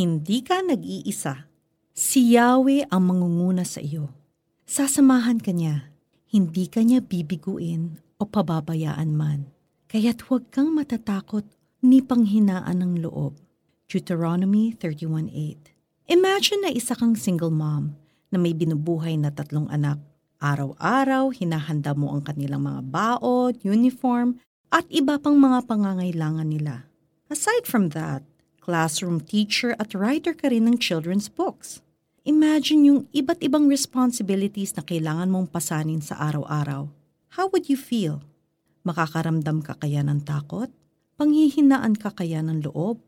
hindi ka nag-iisa. Si Yahweh ang mangunguna sa iyo. Sasamahan ka niya. Hindi ka niya bibiguin o pababayaan man. Kaya't huwag kang matatakot ni panghinaan ng loob. Deuteronomy 31.8 Imagine na isa kang single mom na may binubuhay na tatlong anak. Araw-araw, hinahanda mo ang kanilang mga baon, uniform, at iba pang mga pangangailangan nila. Aside from that, classroom teacher at writer ka rin ng children's books. Imagine yung iba't ibang responsibilities na kailangan mong pasanin sa araw-araw. How would you feel? Makakaramdam ka kaya ng takot? Panghihinaan ka kaya ng loob?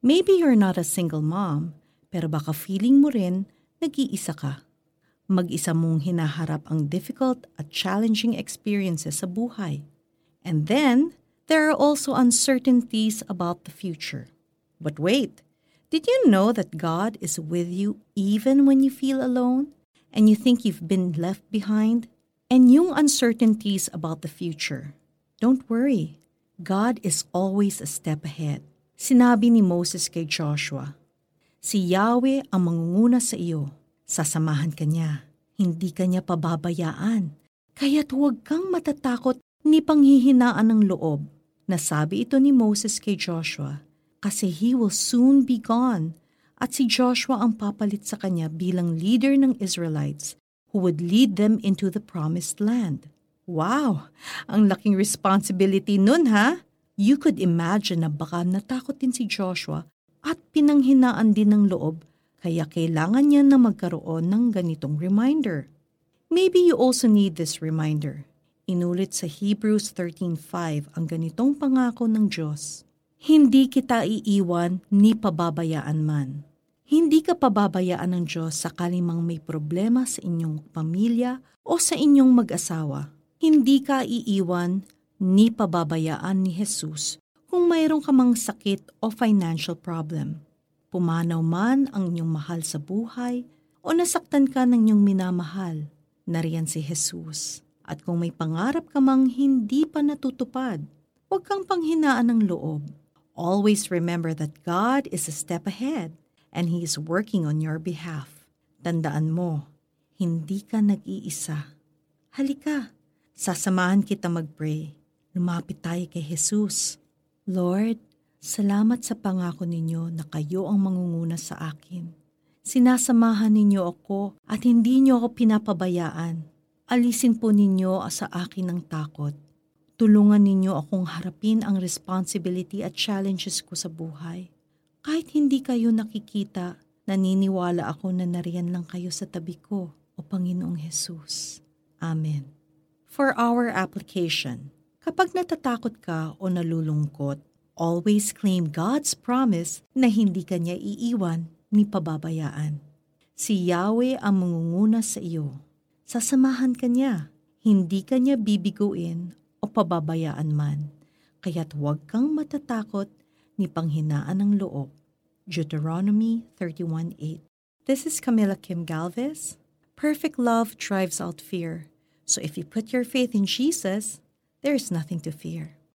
Maybe you're not a single mom, pero baka feeling mo rin nag-iisa ka. Mag-isa mong hinaharap ang difficult at challenging experiences sa buhay. And then, there are also uncertainties about the future. But wait, did you know that God is with you even when you feel alone and you think you've been left behind? And yung uncertainties about the future. Don't worry, God is always a step ahead. Sinabi ni Moses kay Joshua, Si Yahweh ang mangunguna sa iyo, sasamahan ka niya, hindi ka niya pababayaan. Kaya't huwag kang matatakot ni panghihinaan ng loob. Nasabi ito ni Moses kay Joshua kasi he will soon be gone at si Joshua ang papalit sa kanya bilang leader ng Israelites who would lead them into the promised land. Wow! Ang laking responsibility nun ha? You could imagine na baka natakot din si Joshua at pinanghinaan din ng loob kaya kailangan niya na magkaroon ng ganitong reminder. Maybe you also need this reminder. Inulit sa Hebrews 13.5 ang ganitong pangako ng Diyos. Hindi kita iiwan ni pababayaan man. Hindi ka pababayaan ng Diyos sakaling mang may problema sa inyong pamilya o sa inyong mag-asawa. Hindi ka iiwan ni pababayaan ni Jesus kung mayroon ka mang sakit o financial problem. Pumanaw man ang inyong mahal sa buhay o nasaktan ka ng inyong minamahal, nariyan si Jesus. At kung may pangarap ka mang hindi pa natutupad, huwag kang panghinaan ng loob Always remember that God is a step ahead and He is working on your behalf. Tandaan mo, hindi ka nag-iisa. Halika, sasamahan kita mag-pray. Lumapit tayo kay Jesus. Lord, salamat sa pangako ninyo na kayo ang mangunguna sa akin. Sinasamahan ninyo ako at hindi niyo ako pinapabayaan. Alisin po ninyo sa akin ang takot Tulungan ninyo akong harapin ang responsibility at challenges ko sa buhay. Kahit hindi kayo nakikita, naniniwala ako na nariyan lang kayo sa tabi ko, o Panginoong Jesus. Amen. For our application, kapag natatakot ka o nalulungkot, always claim God's promise na hindi ka niya iiwan ni pababayaan. Si Yahweh ang mangunguna sa iyo. Sasamahan ka niya. Hindi ka niya bibiguin pababayaan man, kaya't huwag kang matatakot ni panghinaan ng loob. Deuteronomy 31.8 This is Camila Kim Galvez. Perfect love drives out fear. So if you put your faith in Jesus, there is nothing to fear.